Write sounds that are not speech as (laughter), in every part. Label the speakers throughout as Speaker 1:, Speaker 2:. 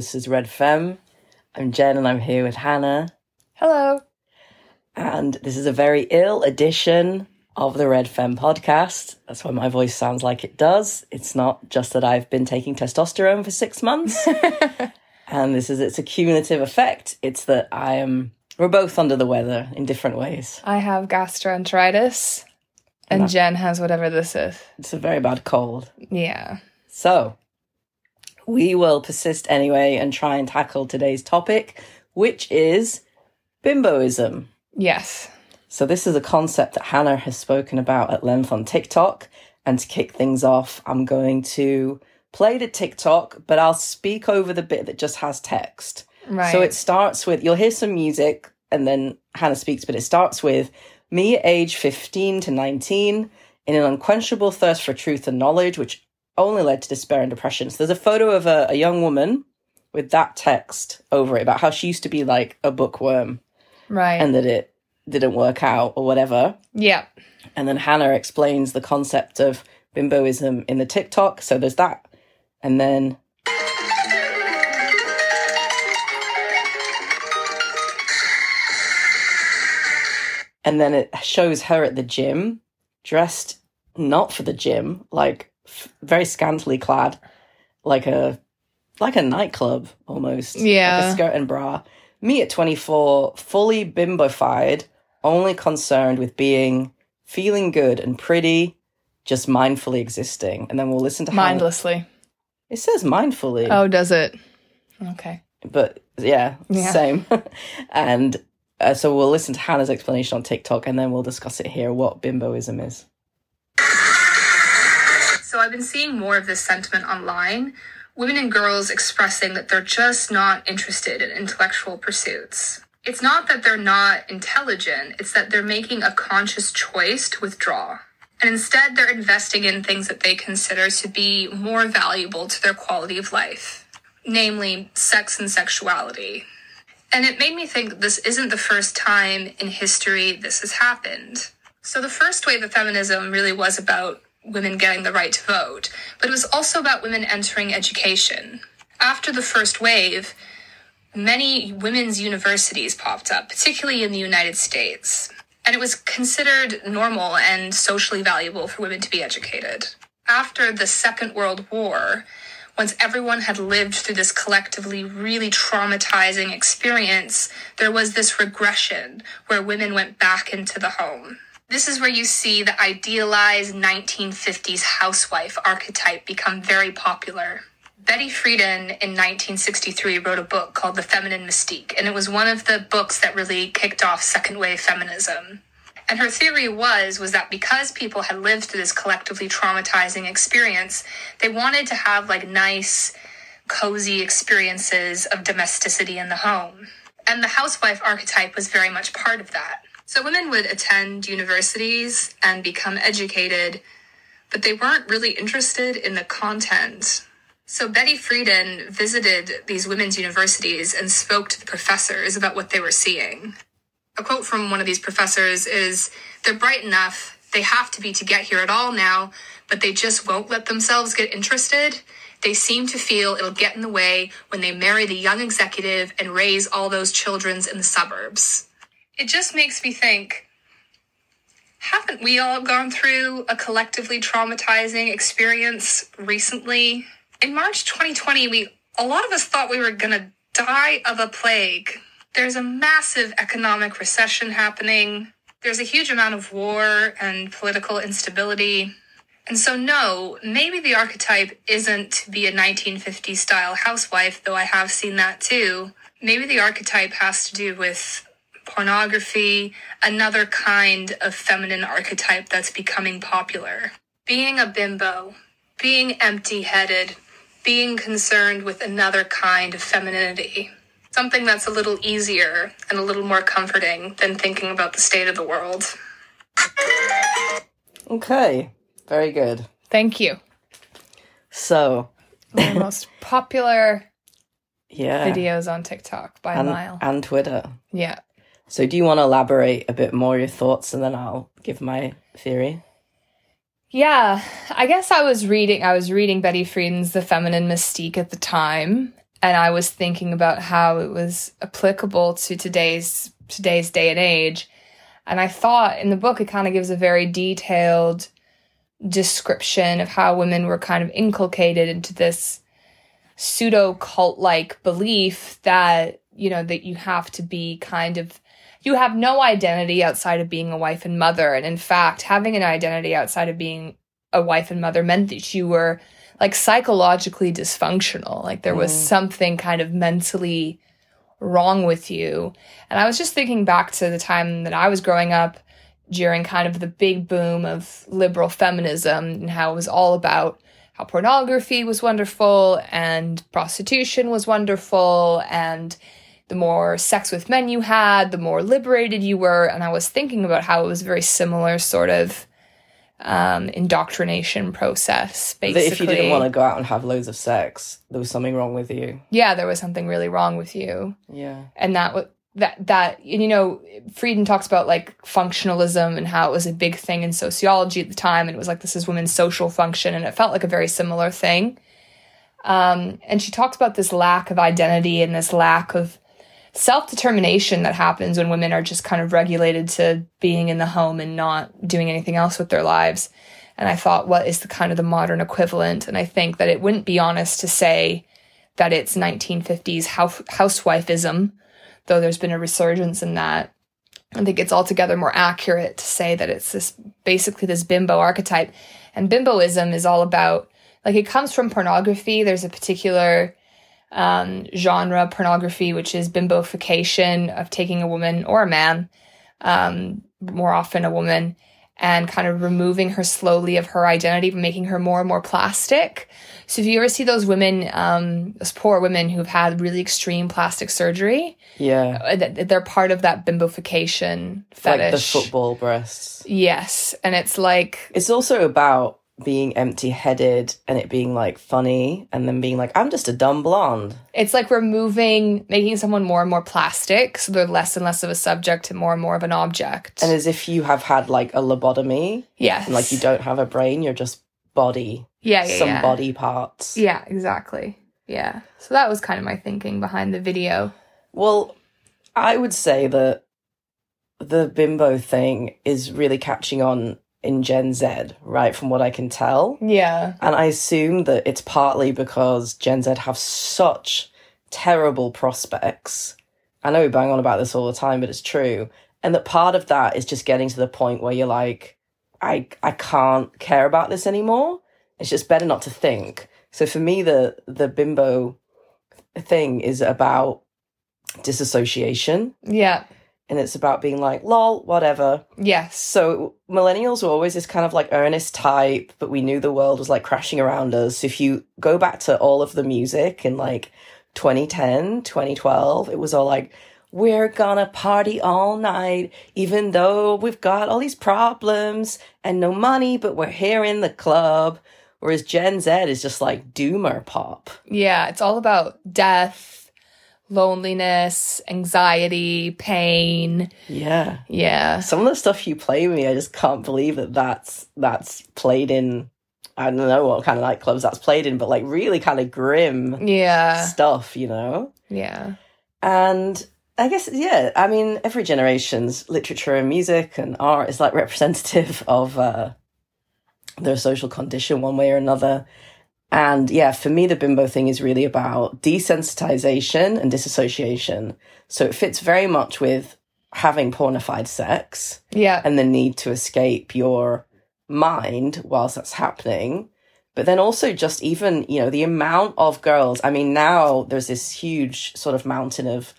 Speaker 1: This is Red Femme. I'm Jen and I'm here with Hannah.
Speaker 2: Hello.
Speaker 1: And this is a very ill edition of the Red Femme podcast. That's why my voice sounds like it does. It's not just that I've been taking testosterone for six months. (laughs) and this is its a cumulative effect. It's that I am we're both under the weather in different ways.
Speaker 2: I have gastroenteritis, and Jen has whatever this is.
Speaker 1: It's a very bad cold.
Speaker 2: Yeah.
Speaker 1: So, we will persist anyway and try and tackle today's topic, which is bimboism.
Speaker 2: Yes.
Speaker 1: So, this is a concept that Hannah has spoken about at length on TikTok. And to kick things off, I'm going to play the TikTok, but I'll speak over the bit that just has text.
Speaker 2: Right.
Speaker 1: So, it starts with you'll hear some music and then Hannah speaks, but it starts with me age 15 to 19 in an unquenchable thirst for truth and knowledge, which only led to despair and depression. So there's a photo of a, a young woman with that text over it about how she used to be like a bookworm
Speaker 2: right.
Speaker 1: and that it didn't work out or whatever.
Speaker 2: yeah.
Speaker 1: And then Hannah explains the concept of bimboism in the TikTok. So there's that. And then and then it shows her at the gym dressed not for the gym like very scantily clad like a like a nightclub almost like
Speaker 2: Yeah.
Speaker 1: a skirt and bra me at 24 fully bimbofied only concerned with being feeling good and pretty just mindfully existing and then we'll listen to Hannah-
Speaker 2: Mindlessly.
Speaker 1: it says mindfully
Speaker 2: Oh, does it? Okay.
Speaker 1: but yeah,
Speaker 2: Yeah.
Speaker 1: same. (laughs) and uh, so we'll listen to Hannah's explanation on TikTok and then we'll discuss it here what bimboism is.
Speaker 3: So I've been seeing more of this sentiment online. Women and girls expressing that they're just not interested in intellectual pursuits. It's not that they're not intelligent, it's that they're making a conscious choice to withdraw. And instead, they're investing in things that they consider to be more valuable to their quality of life, namely sex and sexuality. And it made me think this isn't the first time in history this has happened. So the first wave of feminism really was about women getting the right to vote, but it was also about women entering education. After the first wave, many women's universities popped up, particularly in the United States. And it was considered normal and socially valuable for women to be educated. After the Second World War, once everyone had lived through this collectively really traumatizing experience, there was this regression where women went back into the home. This is where you see the idealized 1950s housewife archetype become very popular. Betty Friedan in 1963 wrote a book called The Feminine Mystique, and it was one of the books that really kicked off second wave feminism. And her theory was was that because people had lived through this collectively traumatizing experience, they wanted to have like nice, cozy experiences of domesticity in the home. And the housewife archetype was very much part of that. So women would attend universities and become educated, but they weren't really interested in the content. So Betty Friedan visited these women's universities and spoke to the professors about what they were seeing. A quote from one of these professors is They're bright enough, they have to be to get here at all now, but they just won't let themselves get interested. They seem to feel it'll get in the way when they marry the young executive and raise all those childrens in the suburbs. It just makes me think haven't we all gone through a collectively traumatizing experience recently? In March 2020, we a lot of us thought we were going to die of a plague. There's a massive economic recession happening. There's a huge amount of war and political instability. And so, no, maybe the archetype isn't to be a 1950s style housewife, though I have seen that too. Maybe the archetype has to do with pornography, another kind of feminine archetype that's becoming popular. Being a bimbo, being empty headed, being concerned with another kind of femininity. Something that's a little easier and a little more comforting than thinking about the state of the world.
Speaker 1: Okay, very good.
Speaker 2: Thank you.
Speaker 1: So,
Speaker 2: One of the most popular (laughs)
Speaker 1: yeah.
Speaker 2: videos on TikTok by a
Speaker 1: and,
Speaker 2: mile.
Speaker 1: and Twitter.
Speaker 2: Yeah.
Speaker 1: So, do you want to elaborate a bit more your thoughts and then I'll give my theory?
Speaker 2: Yeah, I guess I was reading I was reading Betty Friedan's The Feminine Mystique at the time,
Speaker 3: and I was thinking about how it was applicable to today's today's day and age. And I thought in the book it kind of gives a very detailed description of how women were kind of inculcated into this pseudo cult like belief that, you know, that you have to be kind of you have no identity outside of being a wife and mother. And in fact, having an identity outside of being a wife and mother meant that you were like psychologically dysfunctional. Like there was mm. something kind of mentally wrong with you. And I was just thinking back to the time that I was growing up during kind of the big boom of liberal feminism and how it was all about how pornography was wonderful and prostitution was wonderful and the more sex with men you had, the more liberated you were. And I was thinking about how it was a very similar sort of um, indoctrination process. Basically,
Speaker 1: That if you didn't want to go out and have loads of sex, there was something wrong with you.
Speaker 3: yeah, there was something really wrong with you,
Speaker 1: Yeah.
Speaker 3: and that was that that and, you know Friedan talks about like functionalism and how it was a big thing in sociology at the time, and it was like this is women's social function, and it felt like a very similar thing. Um, and she talks about this lack of identity and this lack of self determination that happens when women are just kind of regulated to being in the home and not doing anything else with their lives. And I thought, what is the kind of the modern equivalent? And I think that it wouldn't be honest to say that it's 1950s house- housewifeism, though there's been a resurgence in that. I think it's altogether more accurate to say that it's this basically this bimbo archetype. And bimboism is all about, like, it comes from pornography. There's a particular um, genre pornography, which is bimbofication of taking a woman or a man, um, more often a woman, and kind of removing her slowly of her identity, making her more and more plastic. So if you ever see those women, um, those poor women who've had really extreme plastic surgery,
Speaker 1: Yeah.
Speaker 3: uh, th- they're part of that bimbofication fetish.
Speaker 1: Like the football breasts.
Speaker 3: Yes, and it's like
Speaker 1: It's also about being empty headed and it being like funny and then being like, I'm just a dumb blonde.
Speaker 3: it's like removing, making someone more and more plastic, so they're less and less of a subject and more and more of an object.
Speaker 1: And as if you have had like a lobotomy
Speaker 3: yes,
Speaker 1: and like you don't have a brain, you're just body,
Speaker 3: yeah, yeah,
Speaker 1: some
Speaker 3: yeah.
Speaker 1: body parts.
Speaker 3: Yeah, exactly. Yeah. So that was kind of my thinking behind the video.
Speaker 1: Well, I would say that the bimbo thing is really catching on in Gen Z, right? From what I can tell.
Speaker 3: Yeah.
Speaker 1: And I assume that it's partly because Gen Z have such terrible prospects. I know we bang on about this all the time, but it's true. And that part of that is just getting to the point where you're like, I I can't care about this anymore. It's just better not to think. So for me, the the bimbo thing is about disassociation,
Speaker 3: Yeah.
Speaker 1: And it's about being like, lol, whatever.
Speaker 3: Yes.
Speaker 1: So millennials were always this kind of like earnest type, but we knew the world was like crashing around us. So if you go back to all of the music in like 2010, 2012, it was all like, we're gonna party all night, even though we've got all these problems and no money, but we're here in the club. Whereas Gen Z is just like doomer pop.
Speaker 3: Yeah. It's all about death, loneliness, anxiety, pain.
Speaker 1: Yeah.
Speaker 3: Yeah.
Speaker 1: Some of the stuff you play me, I just can't believe that that's that's played in. I don't know what kind of nightclubs that's played in, but like really kind of grim
Speaker 3: Yeah.
Speaker 1: stuff, you know.
Speaker 3: Yeah.
Speaker 1: And I guess yeah, I mean every generation's literature and music and art is like representative of uh, their social condition one way or another. And yeah, for me, the bimbo thing is really about desensitization and disassociation. So it fits very much with having pornified sex
Speaker 3: Yeah.
Speaker 1: and the need to escape your mind whilst that's happening. But then also just even, you know, the amount of girls. I mean, now there's this huge sort of mountain of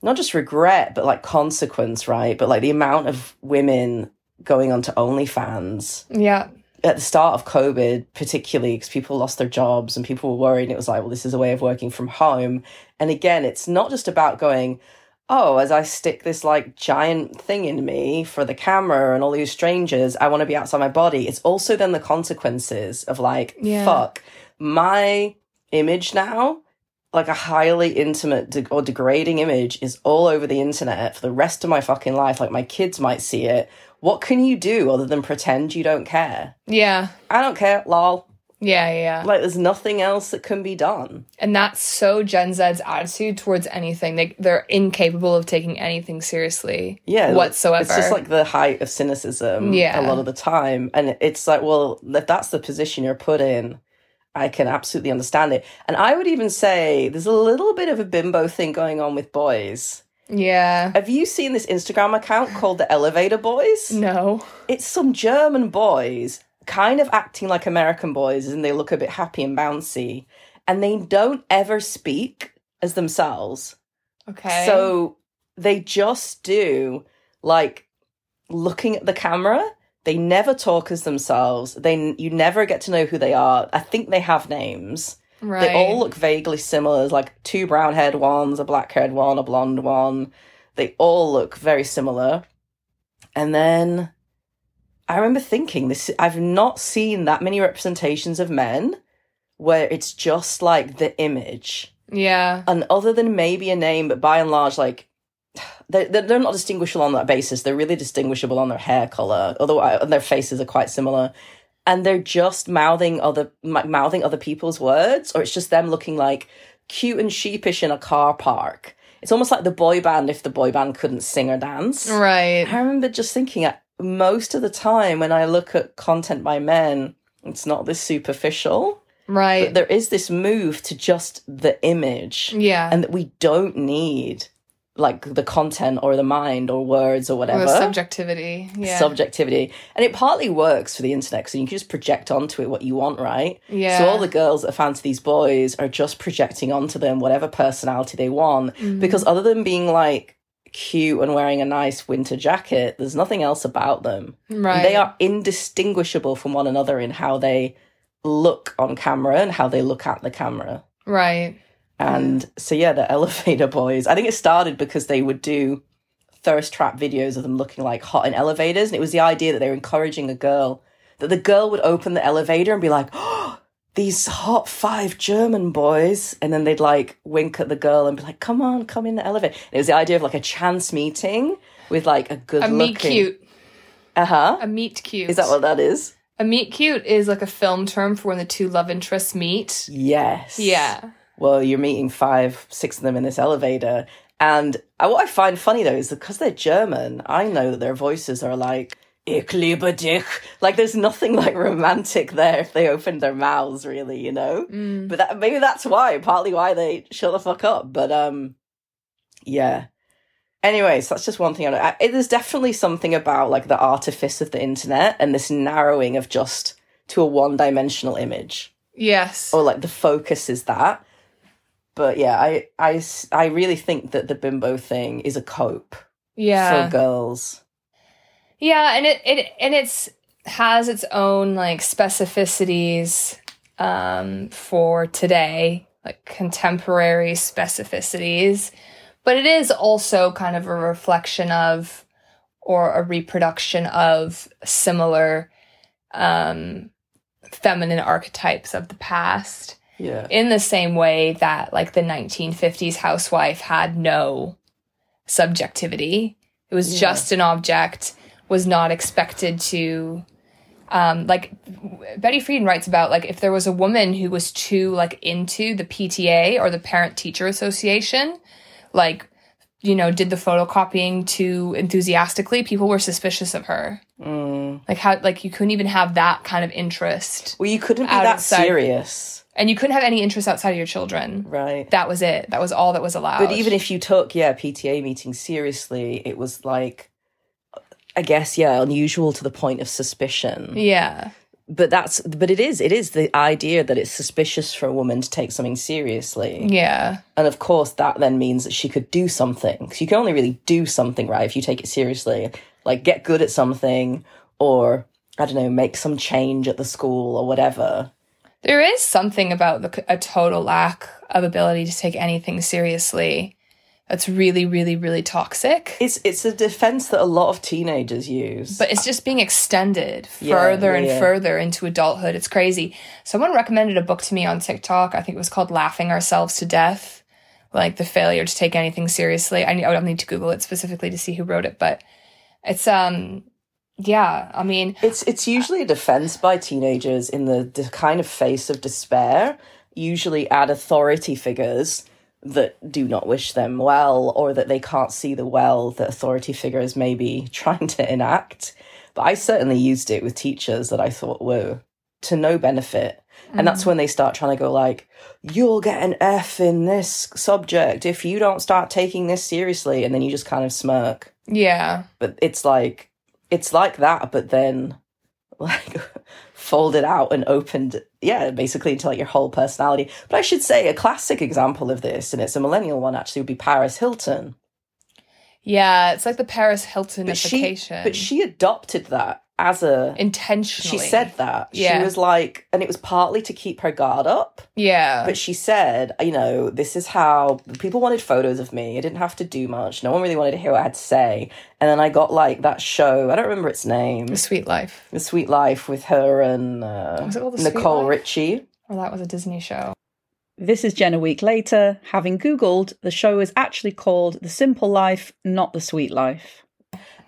Speaker 1: not just regret, but like consequence, right? But like the amount of women going onto OnlyFans
Speaker 3: Yeah.
Speaker 1: At the start of COVID, particularly because people lost their jobs and people were worried. And it was like, well, this is a way of working from home. And again, it's not just about going, oh, as I stick this like giant thing in me for the camera and all these strangers, I want to be outside my body. It's also then the consequences of like,
Speaker 3: Yeah.
Speaker 1: fuck, my image now, like a highly intimate de- or degrading image, is all over the internet for the rest of my fucking life. Like my kids might see it. What can you do other than pretend you don't care?
Speaker 3: Yeah.
Speaker 1: I don't care, lol.
Speaker 3: Yeah, yeah, yeah.
Speaker 1: Like there's nothing else that can be done.
Speaker 3: And that's so Gen Z's attitude towards anything. They they're incapable of taking anything seriously.
Speaker 1: Yeah,
Speaker 3: Whatsoever.
Speaker 1: It's just like the height of cynicism.
Speaker 3: Yeah.
Speaker 1: a lot of the time, and it's like, well, if that's the position you're put in, I can absolutely understand it. And I would even say there's a little bit of a bimbo thing going on with boys.
Speaker 3: Yeah.
Speaker 1: Have you seen this Instagram account called the Elevator Boys?
Speaker 3: No.
Speaker 1: It's some German boys kind of acting like American boys and they look a bit happy and bouncy and they don't ever speak as themselves.
Speaker 3: Okay.
Speaker 1: So they just do like looking at the camera. They never talk as themselves. They you never get to know who they are. I think they have names.
Speaker 3: Right.
Speaker 1: They all look vaguely similar. There's like two brown haired ones, a black haired one, a blonde one. They all look very similar. And then I remember thinking this I've not seen that many representations of men where it's just like the image.
Speaker 3: Yeah.
Speaker 1: And other than maybe a name, but by and large, like (sighs) they're, they're not distinguishable on that basis. They're really distinguishable on their hair color, although I, their faces are quite similar. And they're just mouthing other mouthing other people's words, or it's just them looking like cute and sheepish in a car park. It's almost like the boy band if the boy band couldn't sing or dance.
Speaker 3: Right.
Speaker 1: I remember just thinking, uh, most of the time when I look at content by men, it's not this superficial.
Speaker 3: Right.
Speaker 1: But there is this move to just the image
Speaker 3: yeah.
Speaker 1: and that we don't need like the content or the mind or words or
Speaker 3: Or
Speaker 1: whatever
Speaker 3: the subjectivity. Yeah.
Speaker 1: subjectivity and it partly works for the internet so you can just project onto it what you want right
Speaker 3: Yeah.
Speaker 1: so all the girls that are fancy these boys are just projecting onto them whatever personality they want
Speaker 3: Mm-hmm.
Speaker 1: because other than being like cute and wearing a nice winter jacket there's nothing else about them
Speaker 3: right.
Speaker 1: they are indistinguishable from one another in how they look on camera and how they look at the camera
Speaker 3: Right.
Speaker 1: And so yeah, the (laughs) elevator boys. I think it started because they would do thirst trap videos of them looking like hot in elevators, and it was the idea that they were encouraging a girl that the girl would open the elevator and be like, "Oh, these hot five German boys," and then they'd like wink at the girl and be like, "Come on, come in the elevator." And it was the idea of like a chance meeting with like a good
Speaker 3: A meet cute.
Speaker 1: Uh huh.
Speaker 3: A meet cute.
Speaker 1: Is that what that is?
Speaker 3: a meet cute is like a film term for when the two love interests meet.
Speaker 1: Yes.
Speaker 3: Yeah.
Speaker 1: Well, you're meeting five, six of them in this elevator. And what I find funny though is that because they're German, I know that their voices are like, Ich liebe dich. Like there's nothing like romantic there if they opened their mouths, really, you know?
Speaker 3: Mm.
Speaker 1: But that, maybe that's why, partly why they shut the fuck up. But um, yeah. Anyways, that's just one thing I know. I, it, there's definitely something about like the artifice of the internet and this narrowing of just to a one dimensional image
Speaker 3: Yes.
Speaker 1: or like the focus is that. But yeah, I, I, I really think that the bimbo thing is a cope
Speaker 3: yeah.
Speaker 1: for girls.
Speaker 3: Yeah, and it it and it's has its own like specificities um for today, like contemporary specificities, but it is also kind of a reflection of or a reproduction of similar um feminine archetypes of the past
Speaker 1: Yeah.
Speaker 3: in the same way that like the 1950s housewife had no subjectivity it was
Speaker 1: Yeah.
Speaker 3: just an object was not expected to um like betty friedan writes about like if there was a woman who was too like into the pta or the parent teacher association like you know did the photocopying too enthusiastically people were suspicious of her
Speaker 1: Mm.
Speaker 3: like how like you couldn't even have that kind of interest
Speaker 1: Well, you couldn't be
Speaker 3: Out
Speaker 1: that serious,
Speaker 3: and you couldn't have any interest outside of your children.
Speaker 1: right?
Speaker 3: That was it. That was all that was allowed.
Speaker 1: But even if you took, yeah, PTA meetings seriously, it was like, I guess, yeah, unusual to the point of suspicion.
Speaker 3: yeah,
Speaker 1: But that's, but it is, it is the idea that it's suspicious for a woman to take something seriously.
Speaker 3: yeah,
Speaker 1: And of course, that then means that she could do something. Because you can only really do something, right, if you take it seriously. Like get good at something or, I don't know, make some change at the school or whatever.
Speaker 3: There is something about the, a total lack of ability to take anything seriously. That's really, really, really toxic.
Speaker 1: It's it's a defense that a lot of teenagers use.
Speaker 3: but it's just being extended
Speaker 1: Yeah,
Speaker 3: further
Speaker 1: yeah,
Speaker 3: and
Speaker 1: yeah.
Speaker 3: further into adulthood. It's crazy. Someone recommended a book to me on TikTok. I think it was called Laughing Ourselves to Death, like the failure to take anything seriously. I, I don't need to Google it specifically to see who wrote it, but it's um Yeah, I mean,
Speaker 1: It's it's usually a defense by teenagers in the, the kind of face of despair, usually at authority figures that do not wish them well or that they can't see the well that authority figures may be (laughs) trying to enact. But I certainly used it with teachers that I thought were to no benefit. And that's mm. when they start trying to go like, you'll get an F in this subject if you don't start taking this seriously. And then you just kind of smirk
Speaker 3: yeah,
Speaker 1: but it's like it's like that but then like (laughs) folded out and opened yeah basically into like your whole personality. But i should say a classic example of this and it's a millennial one actually would be paris hilton.
Speaker 3: Yeah, it's like the Paris
Speaker 1: but she but she adopted that as a
Speaker 3: intentionally.
Speaker 1: she said that
Speaker 3: Yeah.
Speaker 1: she was like and it was partly to keep her guard up
Speaker 3: yeah,
Speaker 1: but she said you know this is how people wanted photos of me i didn't have to do much no one really wanted to hear what i had to say and then i got like that show i don't remember its name
Speaker 3: the Sweet Life.
Speaker 1: The Sweet Life with her and uh,
Speaker 3: Was it called The
Speaker 1: Nicole
Speaker 3: Life?
Speaker 1: Richie.
Speaker 3: Or that was a Disney show.
Speaker 4: This is Jen a week later. Having Googled, the show is actually called The Simple Life, not The Sweet Life.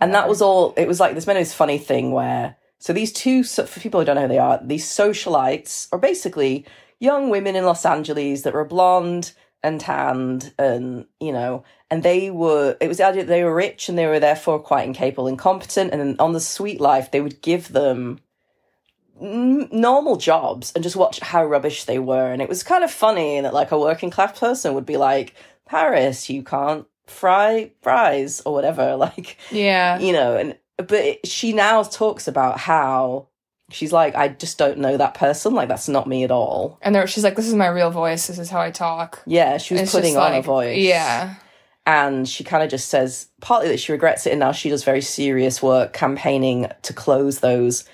Speaker 1: And that was all, it was like, this funny thing where, so these two, for people who don't know who they are, these socialites are basically young women in Los Angeles that were blonde and tanned and, you know, and they were, it was the idea that they were rich and they were therefore quite incapable and competent. And on The Sweet Life, they would give them normal jobs and just watch how rubbish they were. And it was kind of funny that like a working class person would be like, Paris, you can't fry fries or whatever. (laughs) Like,
Speaker 3: Yeah,
Speaker 1: you know, and but she now talks about how she's like, I just don't know that person. Like, that's not me at all.
Speaker 3: and there, she's like, "This is my real voice. This is how I talk."
Speaker 1: Yeah, she was
Speaker 3: It's
Speaker 1: putting on a voice.
Speaker 3: Yeah,
Speaker 1: And she kind of just says partly that she regrets it and now she does very serious work campaigning to close those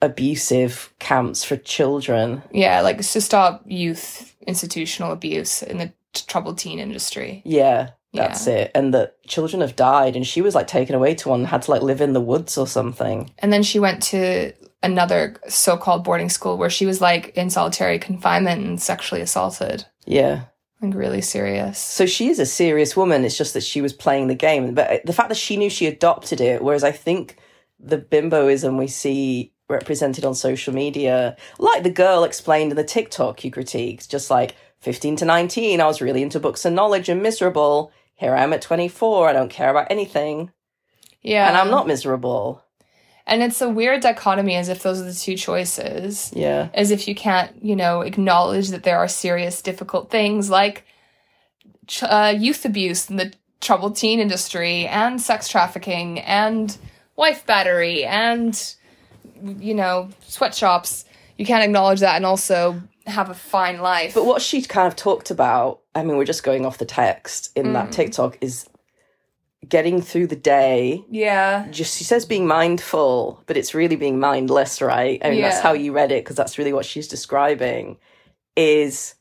Speaker 1: abusive camps for children.
Speaker 3: yeah, like to stop youth institutional abuse in the t- troubled teen industry.
Speaker 1: Yeah, that's
Speaker 3: Yeah.
Speaker 1: it. And that children have died and she was like taken away to one and had to like live in the woods or something.
Speaker 3: And then she went to another so-called boarding school where she was like in solitary confinement and sexually assaulted.
Speaker 1: Yeah.
Speaker 3: Like really serious.
Speaker 1: So she is a serious woman. It's just that she was playing the game. But uh, the fact that she knew she adopted it, whereas I think the bimboism we see represented on social media, like the girl explained in the TikTok you critiqued, just like 15 to 19, I was really into books and knowledge and miserable. Here I am at 24, I don't care about anything.
Speaker 3: Yeah.
Speaker 1: And I'm not miserable.
Speaker 3: And it's a weird dichotomy as if those are the two choices.
Speaker 1: Yeah.
Speaker 3: As if you can't, you know, acknowledge that there are serious, difficult things like ch- uh, youth abuse in the troubled teen industry and sex trafficking and wife battery and, you know, sweatshops. You can't acknowledge that and also have a fine life.
Speaker 1: But what she kind of talked about, I mean, we're just going off the text in that mm. TikTok, is getting through the day.
Speaker 3: Yeah.
Speaker 1: just she says being mindful but it's really being mindless right? I mean that's how you read it because that's really what she's describing is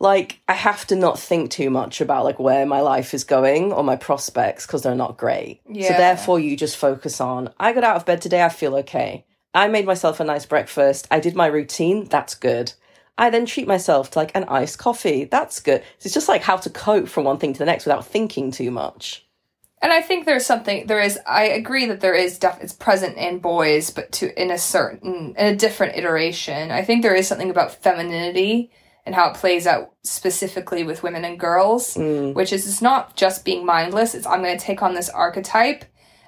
Speaker 1: like i have to not think too much about like where my life is going or my prospects because they're not great.
Speaker 3: Yeah.
Speaker 1: so therefore you just focus on i got out of bed today i feel okay. I made myself a nice breakfast. I did my routine that's good I then treat myself to like an iced coffee. That's good. It's just like how to cope from one thing to the next without thinking too much.
Speaker 3: And I think there's something there is I agree that there is def- it's present in boys but to in a certain in a different iteration. I think there is something about femininity and how it plays out specifically with women and girls, mm. which is it's not just being mindless, it's I'm going to take on this archetype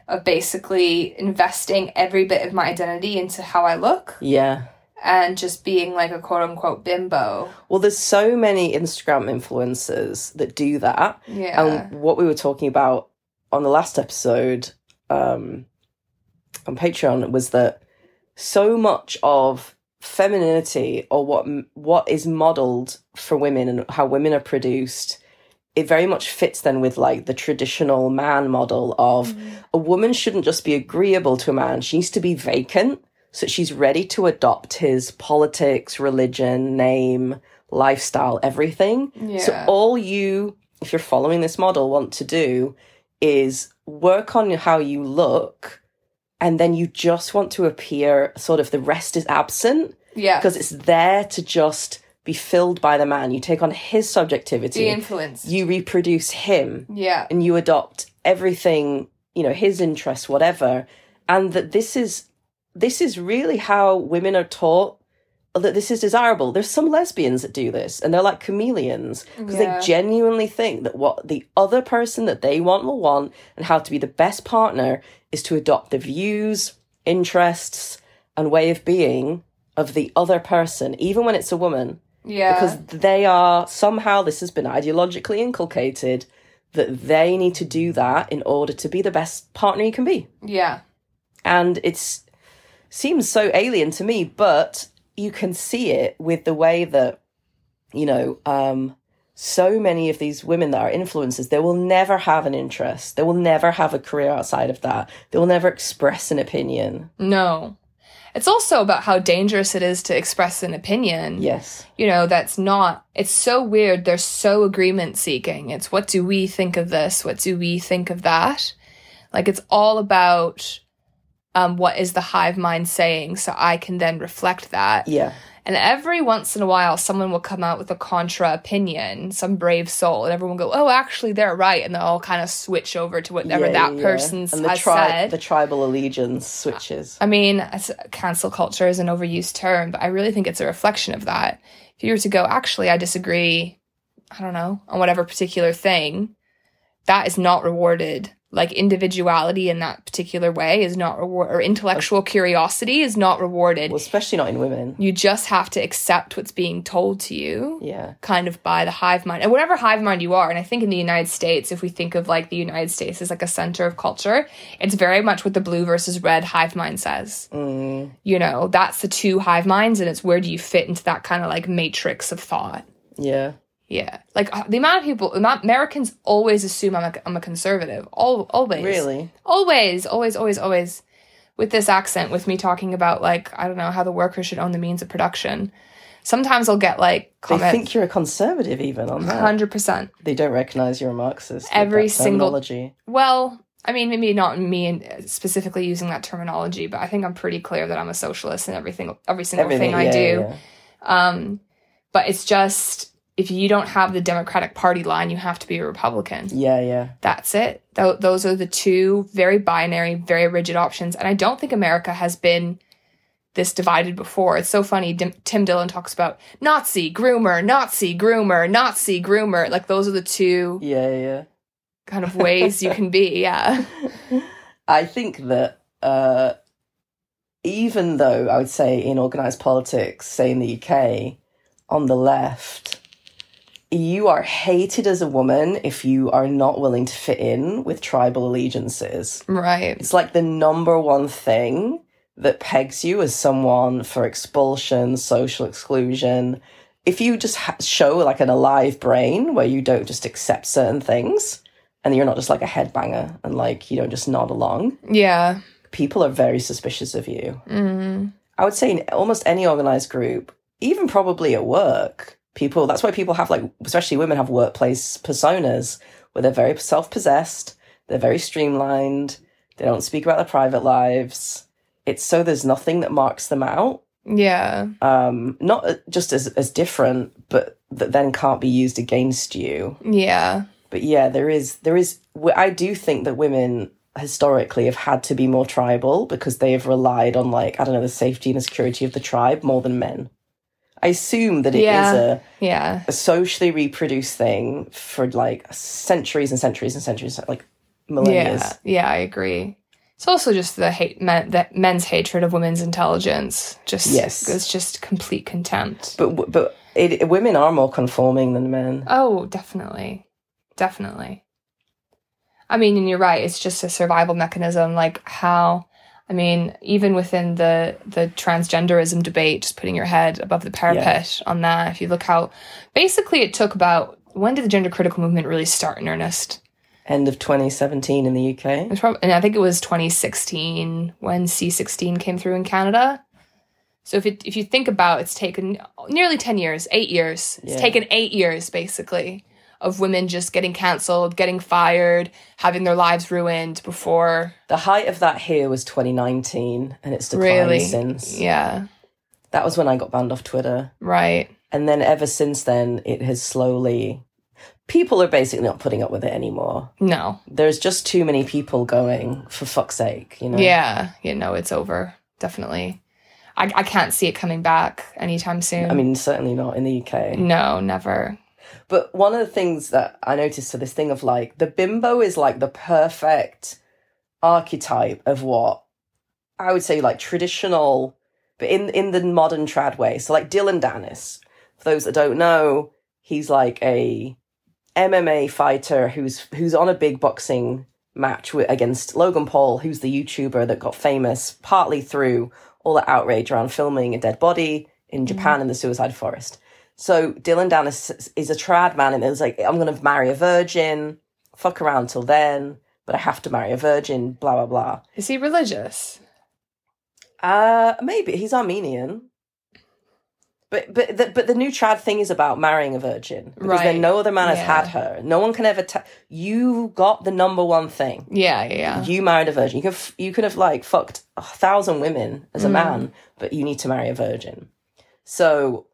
Speaker 3: of basically investing every bit of my identity into how I look
Speaker 1: Yeah.
Speaker 3: And just being like a quote unquote bimbo.
Speaker 1: Well, there's so many Instagram influencers that do that.
Speaker 3: Yeah.
Speaker 1: And what we were talking about on the last episode um, on Patreon was that so much of femininity or what what is modeled for women and how women are produced it very much fits then with like the traditional man model of a woman shouldn't just be agreeable to a man she needs to be vacant so she's ready to adopt his politics religion name lifestyle everything. So all you if you're following this model want to do is work on how you look and then you just want to appear sort of the rest is absent.
Speaker 3: Yeah.
Speaker 1: because it's there to just be filled by the man. You take on his subjectivity.
Speaker 3: The influence.
Speaker 1: you reproduce him.
Speaker 3: Yeah.
Speaker 1: and you adopt everything you know his interests whatever. And that this is this is really how women are taught that this is desirable. There's some lesbians that do this, and they're like chameleons because
Speaker 3: Yeah.
Speaker 1: they genuinely think that what the other person that they want will want, and how to be the best partner is to adopt the views, interests, and way of being of the other person, even when it's a woman
Speaker 3: Yeah.
Speaker 1: because they are somehow this has been ideologically inculcated that they need to do that in order to be the best partner you can be
Speaker 3: yeah.
Speaker 1: and it's seems so alien to me but you can see it with the way that you know um so many of these women that are influencers they will never have an interest they will never have a career outside of that they will never express an opinion
Speaker 3: No. It's also about how dangerous it is to express an opinion.
Speaker 1: yes
Speaker 3: You know, that's not, it's so weird. They're so agreement seeking. It's what do we think of this? What do we think of that? Like it's all about um, what is the hive mind saying so I can then reflect that.
Speaker 1: yeah
Speaker 3: And every once in a while, someone will come out with a contra opinion, some brave soul, and everyone will go, "Oh, actually, they're right," and they'll all kind of switch over to whatever
Speaker 1: Yeah,
Speaker 3: that
Speaker 1: yeah.
Speaker 3: person's
Speaker 1: and the
Speaker 3: has
Speaker 1: tri-
Speaker 3: said.
Speaker 1: the tribal allegiance switches
Speaker 3: I mean, cancel culture is an overused term, but I really think it's a reflection of that. If you were to go, actually, I disagree, I don't know, on whatever particular thing, that is not rewarded. Like individuality in that particular way is not reward, or intellectual curiosity is not rewarded.
Speaker 1: well especially not in women.
Speaker 3: You just have to accept what's being told to you.
Speaker 1: yeah.
Speaker 3: kind of by the hive mind. And whatever hive mind you are and i think in the united states if we think of like the united states as like a center of culture it's very much what the blue versus red hive mind says.
Speaker 1: Mm,
Speaker 3: you know that's the two hive minds and it's where do you fit into that kind of like matrix of thought.
Speaker 1: Yeah
Speaker 3: yeah like uh, the amount of people americans always assume i'm a, I'm a conservative Al always
Speaker 1: really
Speaker 3: always always always always with this accent with me talking about like i don't know how the workers should own the means of production sometimes i'll get like
Speaker 1: They think you're a conservative even on that.
Speaker 3: 100%
Speaker 1: They don't recognize you're a Marxist.
Speaker 3: Every single- Well, I mean, maybe not me and specifically using that terminology, but I think I'm pretty clear that I'm a socialist in everything, every single
Speaker 1: Everything
Speaker 3: thing I
Speaker 1: yeah,
Speaker 3: do.
Speaker 1: yeah.
Speaker 3: Um, but it's just if you don't have the Democratic Party line, you have to be a Republican.
Speaker 1: Yeah, yeah.
Speaker 3: That's it. Th- those are the two very binary, very rigid options. And I don't think America has been this divided before. It's so funny. Dim- Tim Dillon talks about Nazi, groomer, Nazi, groomer, Nazi, groomer. Like those are the two
Speaker 1: Yeah, yeah.
Speaker 3: kind of ways you can be. Yeah. (laughs)
Speaker 1: I think that uh, even though I would say in organised politics, say in the UK, on the left, you are hated as a woman if you are not willing to fit in with tribal allegiances.
Speaker 3: Right.
Speaker 1: It's like the number one thing that pegs you as someone for expulsion, social exclusion. If you just ha- show like an alive brain where you don't just accept certain things and you're not just like a headbanger and like you don't just nod along,
Speaker 3: Yeah.
Speaker 1: people are very suspicious of you.
Speaker 3: Mm.
Speaker 1: I would say in almost any organized group, even probably at work, people, that's why people have like, especially women have workplace personas where they're very self possessed, they're very streamlined, they don't speak about their private lives. It's so there's nothing that marks them out.
Speaker 3: Yeah.
Speaker 1: Um, not uh, just as, as different, but that then can't be used against you.
Speaker 3: Yeah.
Speaker 1: But yeah, there is there is i do think that women historically have had to be more tribal because they have relied on like, I don't know, the safety and the security of the tribe more than men. I assume that it is
Speaker 3: Yeah.
Speaker 1: a,
Speaker 3: Yeah.
Speaker 1: a socially reproduced thing for like centuries and centuries and centuries, like millennia.
Speaker 3: Yeah. Yeah. I agree. It's also just the hate, men, that men's hatred of women's intelligence. Just
Speaker 1: Yes.
Speaker 3: it's just complete contempt.
Speaker 1: But but it, women are more conforming than men.
Speaker 3: Oh, definitely. Definitely. I mean, and you're right, it's just a survival mechanism like how I mean, even within the the transgenderism debate, just putting your head above the parapet on that, if you look how basically it took about when did the gender critical movement really start in earnest?
Speaker 1: End of 2017 in the UK.
Speaker 3: probably, and I think it was 2016 when C16 came through in Canada. So if it, if you think about, it's taken nearly 10 years, eight years. It's
Speaker 1: Yeah.
Speaker 3: taken eight years basically of women just getting cancelled, getting fired, having their lives ruined before
Speaker 1: The height of that here was 2019, and it's declined
Speaker 3: really.
Speaker 1: since.
Speaker 3: Yeah,
Speaker 1: That was when I got banned off Twitter.
Speaker 3: right.
Speaker 1: And then ever since then, it has slowly. people are basically not putting up with it anymore.
Speaker 3: No.
Speaker 1: There's just too many people going, for fuck's sake, you know?
Speaker 3: Yeah. You know, it's over. Definitely. I, I can't see it coming back anytime soon.
Speaker 1: I mean, certainly not in the UK.
Speaker 3: no, never.
Speaker 1: But one of the things that I noticed to this thing of like the bimbo is like the perfect archetype of what I would say like traditional, but in in the modern trad way. So like Dillon Danis, for those that don't know, he's like a MMA fighter who's who's on a big boxing match with, against Logan Paul, who's the YouTuber that got famous partly through all the outrage around filming a dead body in mm-hmm. Japan in the suicide forest. So Dillon Danis is a trad man, and it was like, I'm going to marry a virgin, fuck around till then, but I have to marry a virgin, blah blah blah.
Speaker 3: Is he religious?
Speaker 1: Uh, maybe he's Armenian. But but the, but the new trad thing is about marrying a virgin because
Speaker 3: Right.
Speaker 1: then no other man has
Speaker 3: Yeah.
Speaker 1: had her. No one can ever. ta you got the number one thing.
Speaker 3: Yeah, yeah, yeah.
Speaker 1: You married a virgin. You could f- you could have like fucked a thousand women as a
Speaker 3: Mm.
Speaker 1: man, but you need to marry a virgin. So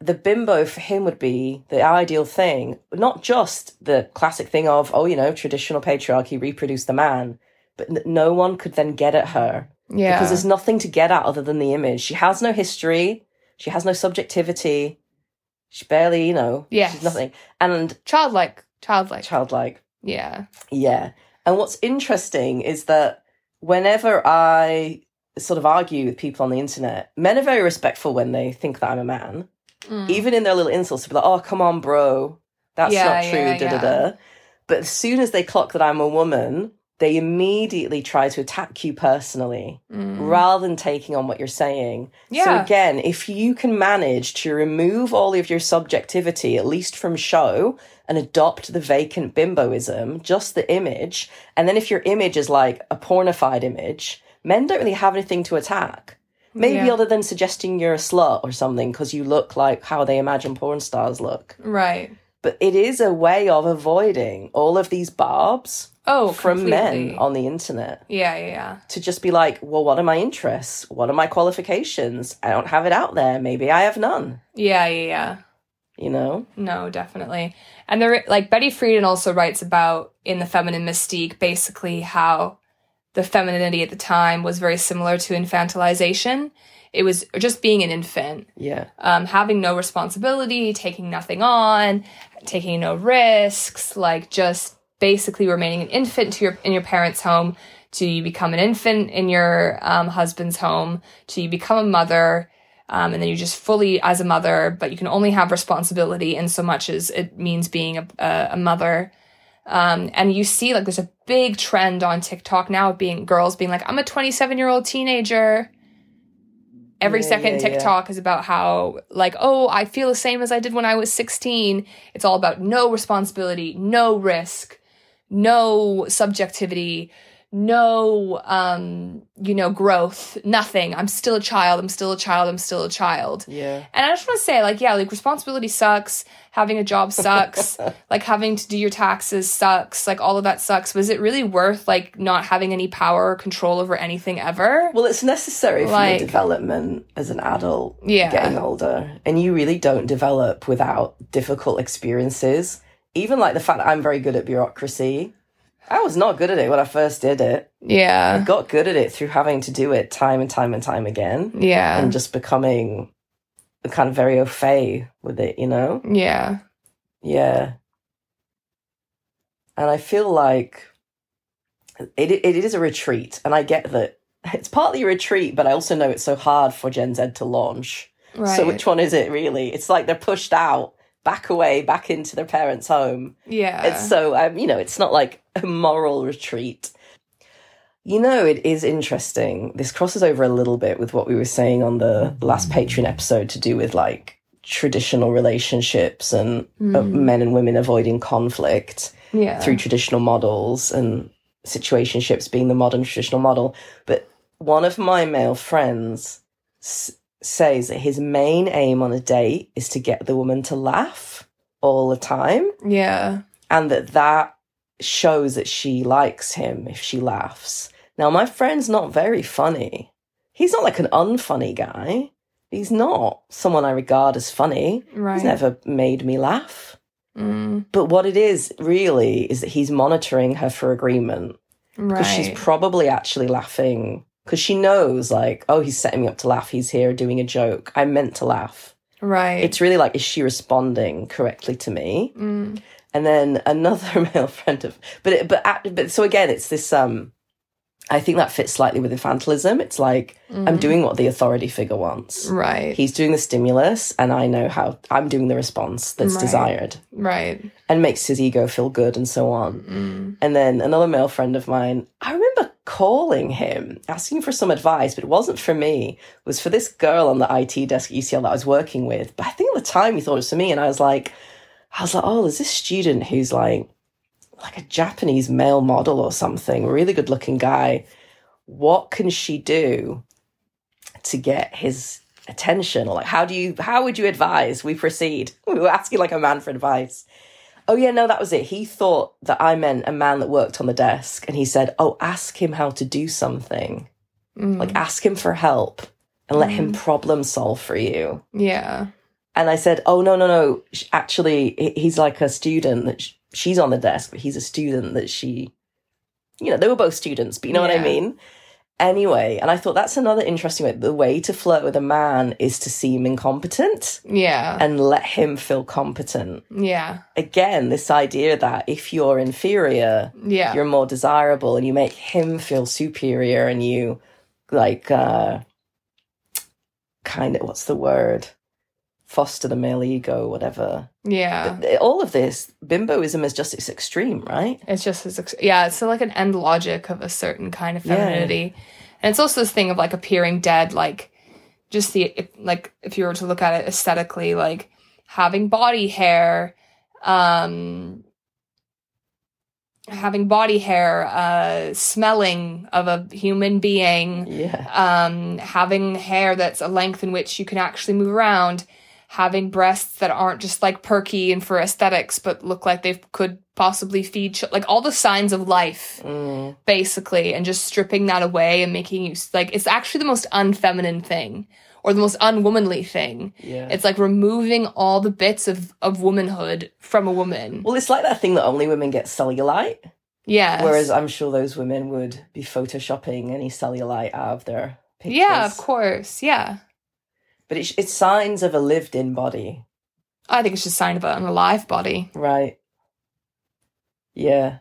Speaker 1: the bimbo for him would be the ideal thing, not just the classic thing of oh you know traditional patriarchy reproduce the man, but no one could then get at her
Speaker 3: Yeah.
Speaker 1: because there's nothing to get at other than the image. She has no history. She has no subjectivity. She barely, you know,
Speaker 3: Yes.
Speaker 1: she's nothing. And
Speaker 3: childlike. Childlike.
Speaker 1: childlike.
Speaker 3: yeah.
Speaker 1: Yeah. And what's interesting is that whenever I sort of argue with people on the internet, men are very respectful when they think that I'm a man.
Speaker 3: Mm.
Speaker 1: Even in their little insults, to be like, oh, come on, bro. That's
Speaker 3: Yeah,
Speaker 1: not true.
Speaker 3: yeah,
Speaker 1: da da da. But as soon as they clock that I'm a woman, they immediately try to attack you personally
Speaker 3: Mm.
Speaker 1: rather than taking on what you're saying.
Speaker 3: Yeah.
Speaker 1: So again, if you can manage to remove all of your subjectivity, at least from show, and adopt the vacant bimboism, just the image, and then if your image is like a pornified image, men don't really have anything to attack. Maybe
Speaker 3: Yeah.
Speaker 1: other than suggesting you're a slut or something because you look like how they imagine porn stars look.
Speaker 3: Right.
Speaker 1: But it is a way of avoiding all of these barbs
Speaker 3: Oh,
Speaker 1: from men on the internet
Speaker 3: Yeah, yeah, yeah.
Speaker 1: to just be like, well, what are my interests? What are my qualifications? I don't have it out there. Maybe I have none,
Speaker 3: Yeah, yeah, yeah.
Speaker 1: you know?
Speaker 3: No, definitely. And there, like Betty Friedan also writes about in the feminine mystique, basically how the femininity at the time was very similar to infantilization. It was just being an infant,
Speaker 1: Yeah.
Speaker 3: um, having no responsibility, taking nothing on, taking no risks, like just basically remaining an infant to your in your parents' home, to you become an infant in your um, husband's home, to you become a mother, um, and then you just fully as a mother, but you can only have responsibility in so much as it means being a, a, a mother. Um, and you see like there's a big trend on TikTok now of being girls being like, I'm a 27 year old teenager. Every
Speaker 1: Yeah,
Speaker 3: second
Speaker 1: yeah, yeah.
Speaker 3: TikTok is about how like, oh, I feel the same as I did when I was 16. It's all about no responsibility, no risk, no subjectivity, no um, you know, growth, nothing. I'm still a child, I'm still a child, I'm still a child.
Speaker 1: Yeah.
Speaker 3: And I just want to say, like, yeah, like responsibility sucks. Having a job sucks. (laughs) like having to do your taxes sucks. Like all of that sucks. Was it really worth like not having any power or control over anything ever?
Speaker 1: Well, it's necessary for
Speaker 3: Like-
Speaker 1: your development as an adult
Speaker 3: Yeah.
Speaker 1: getting older. And you really don't develop without difficult experiences. Even like the fact that I'm very good at bureaucracy. I was not good at it when I first did it.
Speaker 3: Yeah.
Speaker 1: I got good at it through having to do it time and time and time again.
Speaker 3: Yeah.
Speaker 1: and just becoming kind of very au fait with it, you know?
Speaker 3: Yeah.
Speaker 1: Yeah. And I feel like it, it is a retreat, and I get that (laughs) it's partly a retreat, but I also know it's so hard for Gen Z to launch.
Speaker 3: Right.
Speaker 1: So which one is it really? It's like they're pushed out, back away, back into their parents' home.
Speaker 3: yeah.
Speaker 1: It's so um, you know, it's not like a (laughs) moral retreat. You know, it is interesting. This crosses over a little bit with what we were saying on the last Patreon episode to do with like traditional relationships and uh, men and women avoiding conflict
Speaker 3: yeah.
Speaker 1: through traditional models and situationships being the modern traditional model. But one of my male friends s- says that his main aim on a date is to get the woman to laugh all the time
Speaker 3: Yeah.
Speaker 1: and that that shows that she likes him if she laughs. Now, my friend's not very funny. He's not like an unfunny guy. He's not someone I regard as funny.
Speaker 3: Right.
Speaker 1: He's never made me laugh.
Speaker 3: Mm,
Speaker 1: But what it is really is that he's monitoring her for agreement because
Speaker 3: right.
Speaker 1: she's probably actually laughing because she knows, like, oh, he's setting me up to laugh. He's here doing a joke. I meant to laugh.
Speaker 3: right.
Speaker 1: It's really like, is she responding correctly to me?
Speaker 3: Mm,
Speaker 1: and then another (laughs) male friend of but it, but but so again it's this um i think that fits slightly with infantilism it's like i'm doing what the authority figure wants
Speaker 3: Mm. right.
Speaker 1: he's doing the stimulus and i know how i'm doing the response that's
Speaker 3: Right.
Speaker 1: desired
Speaker 3: right.
Speaker 1: and makes his ego feel good and so on
Speaker 3: Mm,
Speaker 1: and then another male friend of mine i remember calling him asking for some advice but it wasn't for me it was for this girl on the it desk at ucl that i was working with but i think at the time he thought it was for me and i was like I was like, oh, there's this student who's like, like a Japanese male model or something, really good looking guy. What can she do to get his attention? Or like, how do you, how would you advise we proceed? (laughs) We were asking like a man for advice. Oh, yeah, no, that was it. He thought that I meant a man that worked on the desk. And he said, oh, ask him how to do something.
Speaker 3: mm,
Speaker 1: Like, ask him for help and let him problem solve for you.
Speaker 3: yeah.
Speaker 1: And I said, "Oh no, no, no! Actually, he's like a student that sh- she's on the desk, but he's a student that she, you know, they were both students, but you know what I mean." Anyway, and I thought that's another interesting way. The way to flirt with a man is to seem incompetent
Speaker 3: Yeah.
Speaker 1: and let him feel competent.
Speaker 3: yeah.
Speaker 1: Again, this idea that if you're inferior,
Speaker 3: Yeah.
Speaker 1: you're more desirable, and you make him feel superior, and you like uh kind of what's the word foster the male ego whatever
Speaker 3: yeah.
Speaker 1: Th- all of this bimboism is just its extreme right
Speaker 3: It's just as ex- yeah, it's like an end logic of a certain kind of
Speaker 1: Yeah.
Speaker 3: femininity, and it's also this thing of like appearing dead, like just the if, like if you were to look at it aesthetically, like having body hair, um, having body hair, uh, smelling of a human being,
Speaker 1: yeah
Speaker 3: um, having hair that's a length in which you can actually move around, having breasts that aren't just like perky and for aesthetics, but look like they could possibly feed, ch- like all the signs of life,
Speaker 1: Mm,
Speaker 3: basically, and just stripping that away and making you like it's actually the most unfeminine thing or the most unwomanly thing.
Speaker 1: yeah
Speaker 3: It's like removing all the bits of of womanhood from a woman.
Speaker 1: well it's like that thing that only women get cellulite
Speaker 3: Yeah.
Speaker 1: whereas i'm sure those women would be photoshopping any cellulite out of their pictures
Speaker 3: yeah, of course. Yeah.
Speaker 1: But it's, it's signs of a lived-in body.
Speaker 3: I think it's just sign of an alive body.
Speaker 1: right. Yeah.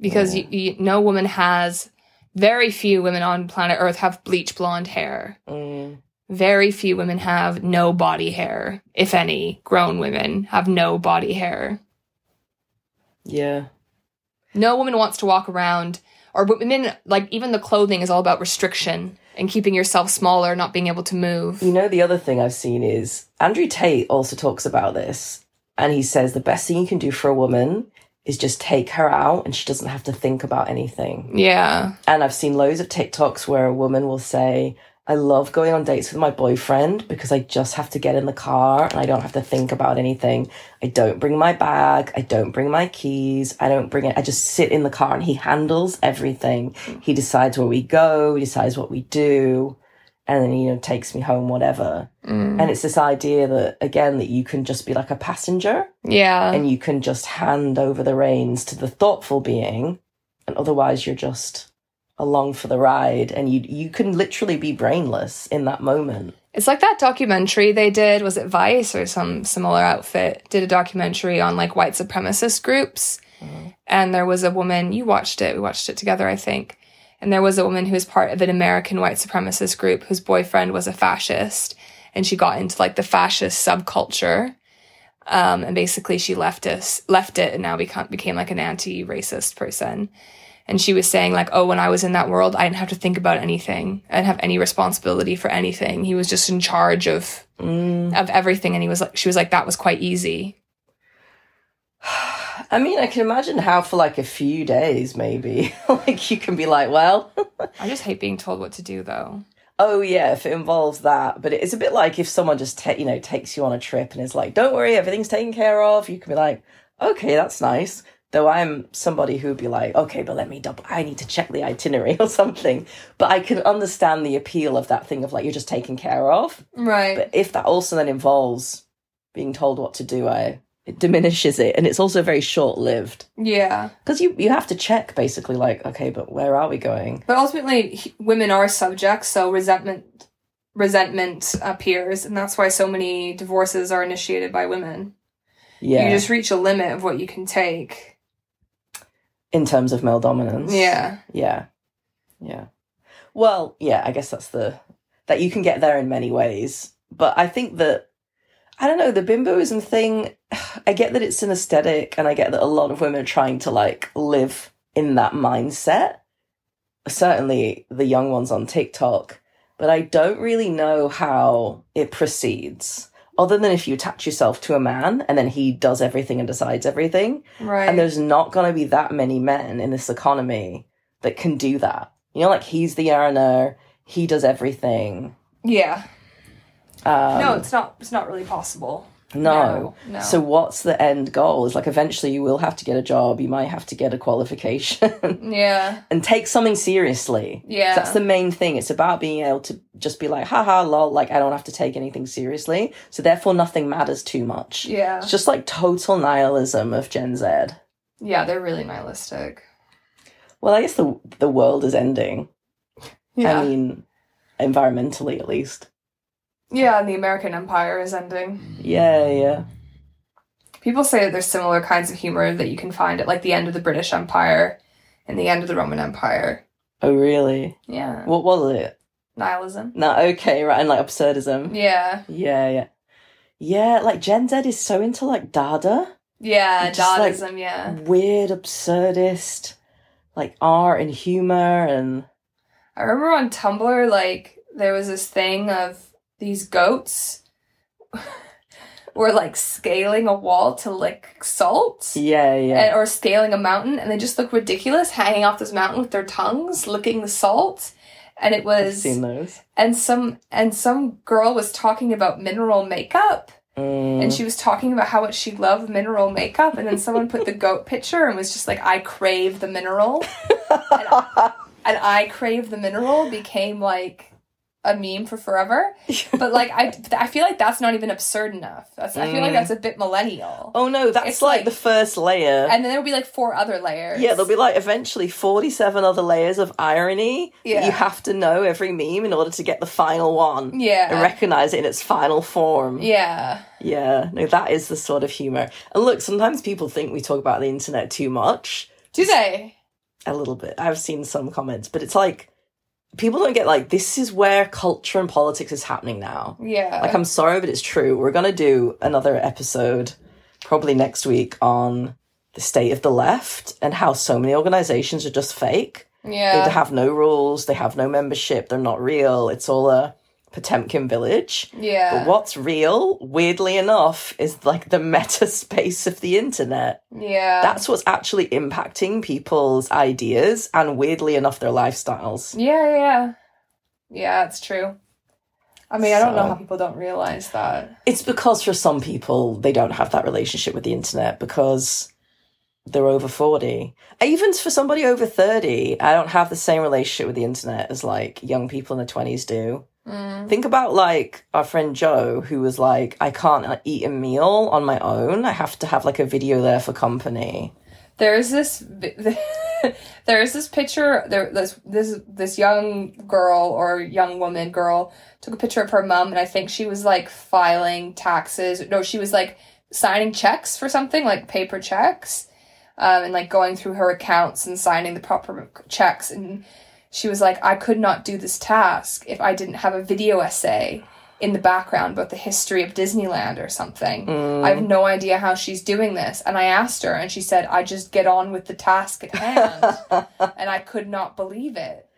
Speaker 3: Because
Speaker 1: Yeah.
Speaker 3: you, you, no woman has very few women on planet earth have bleach blonde hair.
Speaker 1: Mm,
Speaker 3: very few women have no body hair. If any grown women have no body hair.
Speaker 1: Yeah.
Speaker 3: No woman wants to walk around or women like even the clothing is all about restriction and keeping yourself smaller not being able to move
Speaker 1: You know, the other thing I've seen is Andrew Tate also talks about this. And he says the best thing you can do for a woman is just take her out and she doesn't have to think about anything.
Speaker 3: yeah
Speaker 1: And I've seen loads of TikToks where a woman will say, I love going on dates with my boyfriend because I just have to get in the car and I don't have to think about anything. I don't bring my bag. I don't bring my keys. I don't bring it. I just sit in the car and he handles everything. He decides where we go. He decides what we do. And then, you know, takes me home, whatever.
Speaker 3: Mm.
Speaker 1: And it's this idea that, again, that you can just be like a passenger
Speaker 3: yeah
Speaker 1: and you can just hand over the reins to the thoughtful being. And otherwise, you're just along for the ride and you you can literally be brainless in that moment
Speaker 3: It's like that documentary they did. Was it Vice or some similar outfit? Did a documentary on like white supremacist groups. And there was a woman, you watched it, we watched it together, I think. And there was a woman who was part of an American white supremacist group whose boyfriend was a fascist. And she got into like the fascist subculture. Um, and basically she left us, left it and now become, became like an anti-racist person. And she was saying like, oh, when I was in that world, I didn't have to think about anything. I didn't have any responsibility for anything. He was just in charge of
Speaker 1: Mm.
Speaker 3: of everything. And he was like, she was like, that was quite easy. (sighs)
Speaker 1: i mean i can imagine how for like a few days maybe (laughs) like you can be like well (laughs)
Speaker 3: I just hate being told what to do though.
Speaker 1: oh yeah if it involves that but it's a bit like if someone just ta- you know takes you on a trip and is like don't worry everything's taken care of you can be like okay that's nice though i'm somebody who would be like okay but let me double i need to check the itinerary (laughs) or something but i can understand the appeal of that thing of like you're just taken care of
Speaker 3: Right.
Speaker 1: But if that also then involves being told what to do, I it diminishes it, and it's also very short lived
Speaker 3: Yeah.
Speaker 1: because you you have to check basically like okay, but where are we going?
Speaker 3: But ultimately, women are subjects, so resentment resentment appears, and that's why so many divorces are initiated by women.
Speaker 1: Yeah,
Speaker 3: You just reach a limit of what you can take.
Speaker 1: In terms of male dominance.
Speaker 3: Yeah.
Speaker 1: Yeah. Yeah. Well, yeah, I guess that's the that you can get there in many ways. But I think that I don't know, the bimboism thing, (sighs) I get that it's an aesthetic and I get that a lot of women are trying to like live in that mindset. Certainly the young ones on TikTok. But I don't really know how it proceeds. Other than if you attach yourself to a man and then he does everything and decides everything.
Speaker 3: Right.
Speaker 1: And there's not going to be that many men in this economy that can do that. You know, like he's the earner, he does everything.
Speaker 3: yeah.
Speaker 1: Um,
Speaker 3: no, it's not. It's not really possible.
Speaker 1: No.
Speaker 3: No. no.
Speaker 1: So what's the end goal? Is like eventually you will have to get a job, you might have to get a qualification (laughs)
Speaker 3: Yeah.
Speaker 1: and take something seriously.
Speaker 3: Yeah.
Speaker 1: That's the main thing. It's about being able to just be like, haha, lol, like I don't have to take anything seriously. So therefore nothing matters too much.
Speaker 3: Yeah.
Speaker 1: It's just like total nihilism of Gen Z.
Speaker 3: Yeah. They're really nihilistic.
Speaker 1: Well, I guess the the world is ending.
Speaker 3: Yeah.
Speaker 1: I mean, environmentally at least.
Speaker 3: Yeah. And the American Empire is ending.
Speaker 1: Yeah, yeah.
Speaker 3: People say that there's similar kinds of humor that you can find at like the end of the British Empire and the end of the Roman Empire.
Speaker 1: Oh, really?
Speaker 3: Yeah.
Speaker 1: What was it?
Speaker 3: Nihilism.
Speaker 1: No, okay, right, and like absurdism.
Speaker 3: Yeah.
Speaker 1: Yeah, yeah. Yeah, like Gen Z is so into like Dada.
Speaker 3: Yeah.
Speaker 1: Just, like,
Speaker 3: Dadaism. yeah.
Speaker 1: Weird, absurdist, like art and humor and.
Speaker 3: I remember on Tumblr, like, there was this thing of these goats were like scaling a wall to lick salt.
Speaker 1: Yeah, yeah.
Speaker 3: And, or scaling a mountain, and they just look ridiculous hanging off this mountain with their tongues, licking the salt. And it
Speaker 1: I've
Speaker 3: was,
Speaker 1: seen those.
Speaker 3: and some, and some girl was talking about mineral makeup,
Speaker 1: Mm.
Speaker 3: and she was talking about how much she loved mineral makeup, and then someone put the goat picture and was just like, "I crave the mineral," (laughs) and I crave the mineral became like a meme for forever. (laughs) But like I, I feel like that's not even absurd enough. That's I feel like
Speaker 1: Mm.
Speaker 3: that's a bit millennial.
Speaker 1: oh no, that's
Speaker 3: It's
Speaker 1: like,
Speaker 3: like-
Speaker 1: the first layer.
Speaker 3: And then there'll be like four other layers.
Speaker 1: yeah, there'll be like eventually 47 other layers of irony that
Speaker 3: Yeah.
Speaker 1: you have to know every meme in order to get the final one.
Speaker 3: yeah,
Speaker 1: and recognize it in its final form.
Speaker 3: yeah,
Speaker 1: Yeah, no, that is the sort of humor. And look, sometimes people think we talk about the internet too much.
Speaker 3: do they?
Speaker 1: A little bit. I've seen some comments, but it's like people don't get like this is where culture and politics is happening now.
Speaker 3: Yeah,
Speaker 1: Like I'm sorry, but it's true. We're gonna do another episode probably next week on the state of the left and how so many organizations are just fake.
Speaker 3: Yeah.
Speaker 1: They have no rules, they have no membership, they're not real. It's all a Potemkin village.
Speaker 3: yeah,
Speaker 1: But what's real, weirdly enough, is like the (laughs) meta space of the internet.
Speaker 3: yeah.
Speaker 1: That's what's actually impacting people's ideas and weirdly enough their lifestyles.
Speaker 3: yeah, yeah, yeah. It's true. I mean, I don't know how people don't realize that.
Speaker 1: It's because for some people they don't have that relationship with the internet because they're over 40. Even for somebody over 30, I don't have the same relationship with the internet as like young people in their 20s do.
Speaker 3: Mm.
Speaker 1: Think about like our friend Joe, who was like, I can't uh, eat a meal on my own. I have to have like a video there for company.
Speaker 3: There's this (laughs) there's this picture there this this this young girl or young woman girl took a picture of her mom and I think she was like filing taxes no she was like signing checks for something like paper checks um, and like going through her accounts and signing the proper checks and she was like I could not do this task if I didn't have a video essay in the background about the history of Disneyland or something. I have no idea how she's doing this. And I asked her, and she said, I just get on with the task at hand. (laughs) and I could not believe it.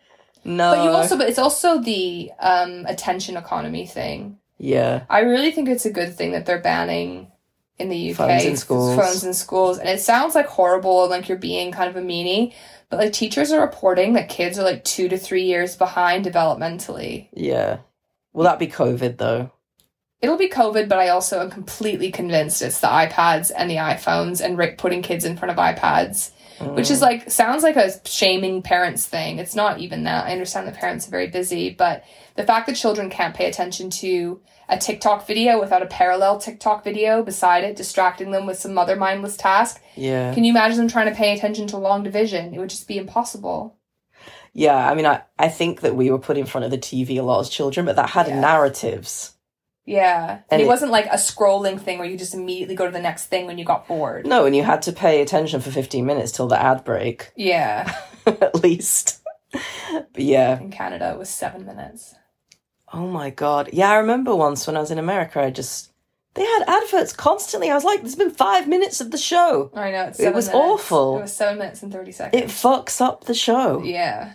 Speaker 1: No.
Speaker 3: But you also, but it's also the um, attention economy thing.
Speaker 1: Yeah.
Speaker 3: I really think it's a good thing that they're banning in the UK
Speaker 1: Phones in schools.
Speaker 3: phones in schools. And it sounds like horrible and like you're being kind of a meanie. But like teachers are reporting that kids are like two to three years behind developmentally.
Speaker 1: Yeah. Will that be COVID though?
Speaker 3: It'll be COVID, but I also am completely convinced it's the iPads and the iPhones and ri- putting kids in front of iPads, which is mm. like sounds like a shaming parents thing. It's not even that. I understand that parents are very busy, but the fact that children can't pay attention to a TikTok video without a parallel TikTok video beside it, distracting them with some other mindless task.
Speaker 1: Yeah.
Speaker 3: Can you imagine them trying to pay attention to long division? It would just be impossible.
Speaker 1: Yeah, I mean, I, I think that we were put in front of the TV a lot as children, but that had
Speaker 3: Yeah.
Speaker 1: narratives.
Speaker 3: Yeah.
Speaker 1: And
Speaker 3: it,
Speaker 1: it-
Speaker 3: wasn't like a scrolling thing where you just immediately go to the next thing when you got bored.
Speaker 1: No, and you had to pay attention for 15 minutes till the ad break,
Speaker 3: Yeah. (laughs)
Speaker 1: at least. But yeah.
Speaker 3: In Canada, it was seven minutes.
Speaker 1: Oh my God. Yeah, I remember once when I was in America, I just. They had adverts constantly. I was like, there's been five minutes of the show.
Speaker 3: I know. It's
Speaker 1: It was
Speaker 3: minutes.
Speaker 1: awful.
Speaker 3: It was seven minutes and 30 seconds.
Speaker 1: It fucks up the show.
Speaker 3: yeah.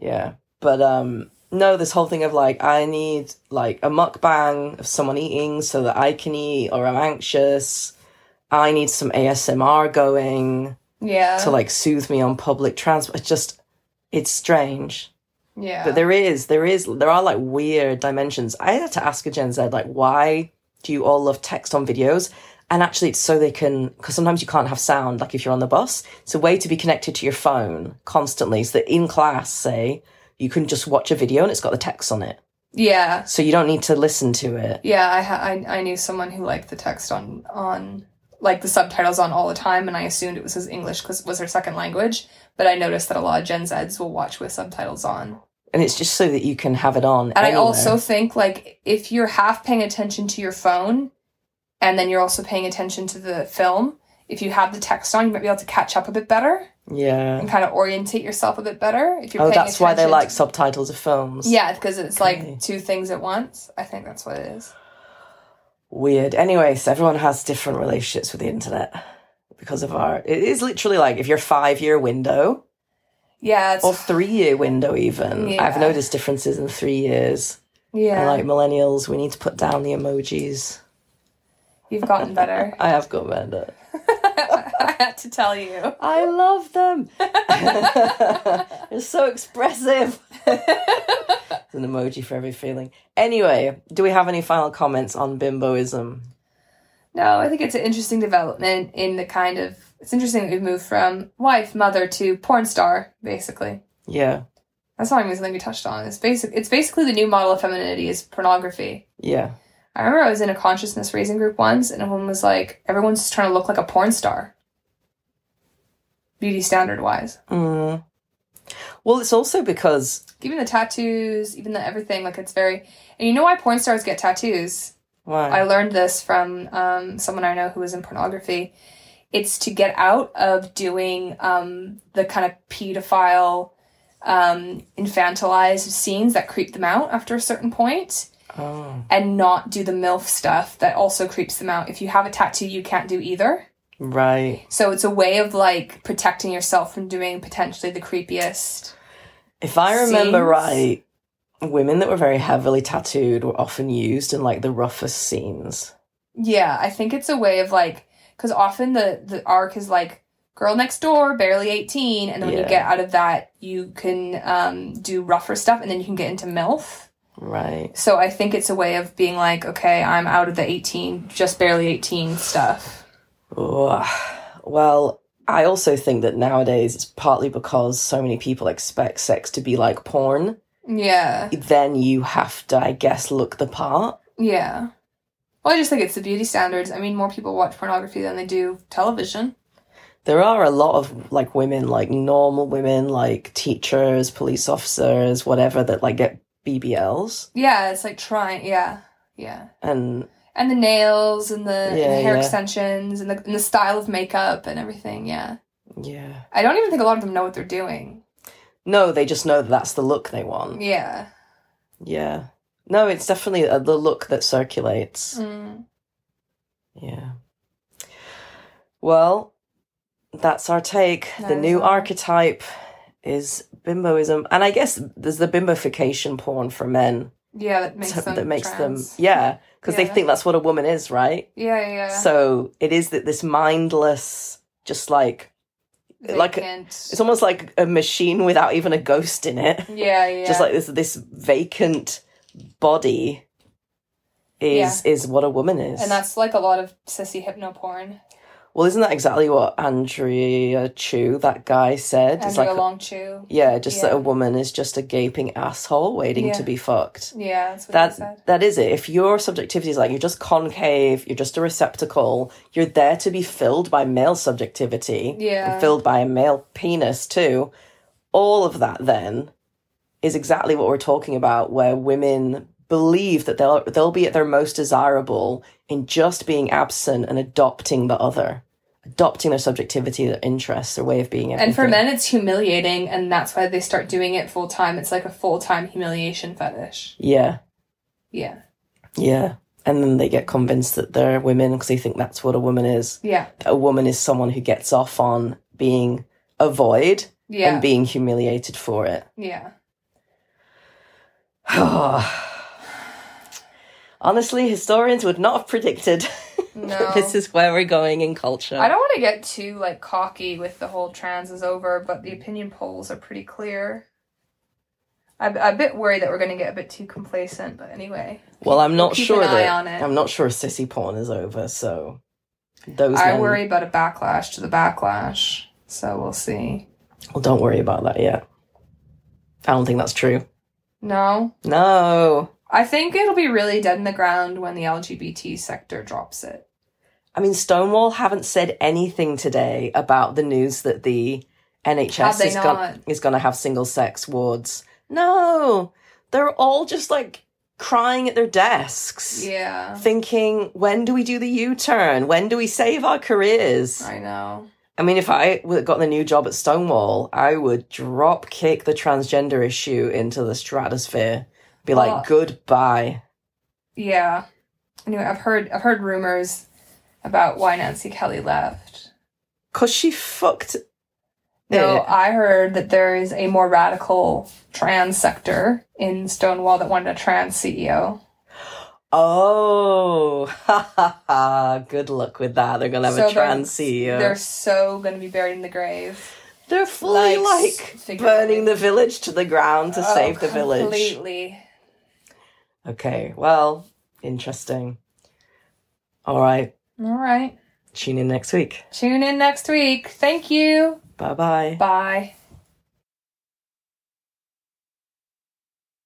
Speaker 1: Yeah. But um no, this whole thing of like I need like a mukbang of someone eating so that I can eat or I'm anxious. I need some ASMR going
Speaker 3: Yeah.
Speaker 1: to like soothe me on public transport. It's just it's strange.
Speaker 3: Yeah.
Speaker 1: But there is, there is, there are like weird dimensions. I had to ask a Gen Z, like, why do you all love text on videos? And actually, it's so they can, because sometimes you can't have sound, like if you're on the bus. It's a way to be connected to your phone constantly. So that in class, say, you can just watch a video and it's got the text on it.
Speaker 3: yeah.
Speaker 1: So you don't need to listen to it.
Speaker 3: Yeah, I, ha- I I knew someone who liked the text on on like the subtitles on all the time, and I assumed it was his English because it was her second language. But I noticed that a lot of Gen Zs will watch with subtitles on,
Speaker 1: And it's just so that you can have it on.
Speaker 3: and I also think like if you're half paying attention to your phone, and then you're also paying attention to the film, if you have the text on, you might be able to catch up a bit better
Speaker 1: Yeah.
Speaker 3: and kind of orientate yourself a bit better. If you're
Speaker 1: Oh, that's why they like subtitles of films.
Speaker 3: yeah, because it's
Speaker 1: Okay.
Speaker 3: like two things at once. I think that's what it is.
Speaker 1: Weird. Anyway, so everyone has different relationships with the internet because of our. It is literally like if you're five year window
Speaker 3: Yeah, it's
Speaker 1: or three year window, even.
Speaker 3: Yeah.
Speaker 1: I've noticed differences in three years.
Speaker 3: yeah.
Speaker 1: And like millennials, we need to put down the emojis.
Speaker 3: You've gotten better. (laughs)
Speaker 1: I have got better. (laughs)
Speaker 3: I had to tell you.
Speaker 1: I love them. (laughs) They're so expressive. An emoji for every feeling. Anyway, do we have any final comments on bimboism?
Speaker 3: No, I think it's an interesting development in the kind of. It's interesting that we've moved from wife, mother to porn star, basically.
Speaker 1: Yeah,
Speaker 3: That's not even something we touched on. It's basic. It's basically the new model of femininity is pornography.
Speaker 1: yeah.
Speaker 3: I remember I was in a consciousness raising group once, and a woman was like, "Everyone's just trying to look like a porn star, beauty standard wise.
Speaker 1: Mm. Well, it's also because
Speaker 3: Even the tattoos, even the everything. Like it's very. And you know why porn stars get tattoos?
Speaker 1: why?
Speaker 3: I learned this from um, someone I know who was in pornography. It's to get out of doing um, the kind of pedophile, um, infantilized scenes that creep them out after a certain point,
Speaker 1: oh,
Speaker 3: and not do the MILF stuff that also creeps them out. If you have a tattoo, you can't do either.
Speaker 1: Right.
Speaker 3: So it's a way of like protecting yourself from doing potentially the creepiest.
Speaker 1: If I remember
Speaker 3: Scenes?
Speaker 1: right, women that were very heavily tattooed were often used in like the roughest scenes.
Speaker 3: Yeah, I think it's a way of like because often the the arc is like girl next door, barely eighteen, and then when
Speaker 1: Yeah.
Speaker 3: you get out of that, you can um, do rougher stuff, and then you can get into milf.
Speaker 1: Right.
Speaker 3: So I think it's a way of being like, okay, I'm out of the eighteen, just barely eighteen stuff.
Speaker 1: Well, I also think that nowadays it's partly because so many people expect sex to be like porn.
Speaker 3: Yeah,
Speaker 1: Then you have to, I guess, look the part.
Speaker 3: yeah. Well, I just think it's the beauty standards. I mean, more people watch pornography than they do television.
Speaker 1: There are a lot of like women, like normal women, like teachers, police officers, whatever, that like get BBLs.
Speaker 3: Yeah, it's like trying. Yeah, yeah.
Speaker 1: And
Speaker 3: And the nails and the, and the hair
Speaker 1: yeah.
Speaker 3: extensions and the, and the style of makeup and everything. Yeah.
Speaker 1: yeah.
Speaker 3: I don't even think a lot of them know what they're doing.
Speaker 1: No, they just know that that's the look they want.
Speaker 3: Yeah.
Speaker 1: Yeah. No, it's definitely uh, the look that circulates.
Speaker 3: Mm.
Speaker 1: Yeah. Well, that's our take.
Speaker 3: That
Speaker 1: the new archetype is bimboism. And I guess there's the bimbofication porn for men
Speaker 3: Yeah, that makes them
Speaker 1: that makes them yeah, because they think that's what a woman is, right?
Speaker 3: Yeah, yeah, yeah.
Speaker 1: So it is that this mindless just like like it's almost like a machine without even a ghost in it.
Speaker 3: yeah, yeah.
Speaker 1: Just like this this vacant body is is what a woman is.
Speaker 3: and that's like a lot of sissy hypno porn.
Speaker 1: Well, isn't that exactly what Andrea Chu, that guy, said? It's
Speaker 3: Andrea
Speaker 1: like,
Speaker 3: Long Chu.
Speaker 1: yeah, just that a woman is just a gaping asshole waiting
Speaker 3: Yeah.
Speaker 1: to be fucked.
Speaker 3: Yeah, that's what he said.
Speaker 1: That that is it. If your subjectivity is like you're just concave, you're just a receptacle, you're there to be filled by male subjectivity,
Speaker 3: Yeah.
Speaker 1: and filled by a male penis too. All of that then is exactly what we're talking about, where women believe that they'll they'll be at their most desirable in just being absent and adopting the other, adopting their subjectivity, their interests, their way of being.
Speaker 3: And for men, it's humiliating, and that's why they start doing it full time. It's like a full time humiliation fetish.
Speaker 1: yeah,
Speaker 3: Yeah.
Speaker 1: yeah, and then they get convinced that they're women because they think that's what a woman is.
Speaker 3: Yeah.
Speaker 1: a woman is someone who gets off on being a void
Speaker 3: Yeah.
Speaker 1: and being humiliated for it.
Speaker 3: yeah. (sighs) (sighs)
Speaker 1: Honestly, historians would not have predicted
Speaker 3: No. (laughs)
Speaker 1: this is where we're going in culture.
Speaker 3: I don't want to get too like cocky with the whole trans is over, but the opinion polls are pretty clear. I'm I'm a bit worried that we're going to get a bit too complacent, but anyway.
Speaker 1: well, I'm not
Speaker 3: keep
Speaker 1: sure that. I'm not sure sissy porn is over. So those
Speaker 3: I
Speaker 1: men-
Speaker 3: worry about a backlash to the backlash, so we'll see.
Speaker 1: Well, don't worry about that yet. I don't think that's true.
Speaker 3: No,
Speaker 1: No,
Speaker 3: I think it'll be really dead in the ground when the LGBT sector drops it.
Speaker 1: I mean Stonewall haven't said anything today about the news that the NHS is going is going to have single sex wards. No, they're all just like crying at their desks,
Speaker 3: Yeah,
Speaker 1: thinking, "When do we do the U turn? When do we save our careers?"
Speaker 3: I know.
Speaker 1: I mean, if I got the new job at Stonewall, I would drop kick the transgender issue into the stratosphere. Be
Speaker 3: Well-
Speaker 1: like, goodbye.
Speaker 3: Yeah. Anyway, I've heard I've heard rumors about why Nancy Kelly left.
Speaker 1: Cause she fucked.
Speaker 3: No,
Speaker 1: it.
Speaker 3: I heard that there is a more radical trans sector in Stonewall that wanted a trans CEO.
Speaker 1: Oh, ha ha ha. Good luck with that. They're going to have
Speaker 3: So
Speaker 1: a trans CEO.
Speaker 3: They're so going to be buried in the grave.
Speaker 1: They're fully
Speaker 3: like,
Speaker 1: like, burning the village to the ground to
Speaker 3: Oh,
Speaker 1: save the village.
Speaker 3: Completely.
Speaker 1: Okay, well, interesting. All right.
Speaker 3: All right.
Speaker 1: Tune in next week.
Speaker 3: Tune in next week. Thank you.
Speaker 1: Bye bye.
Speaker 3: Bye.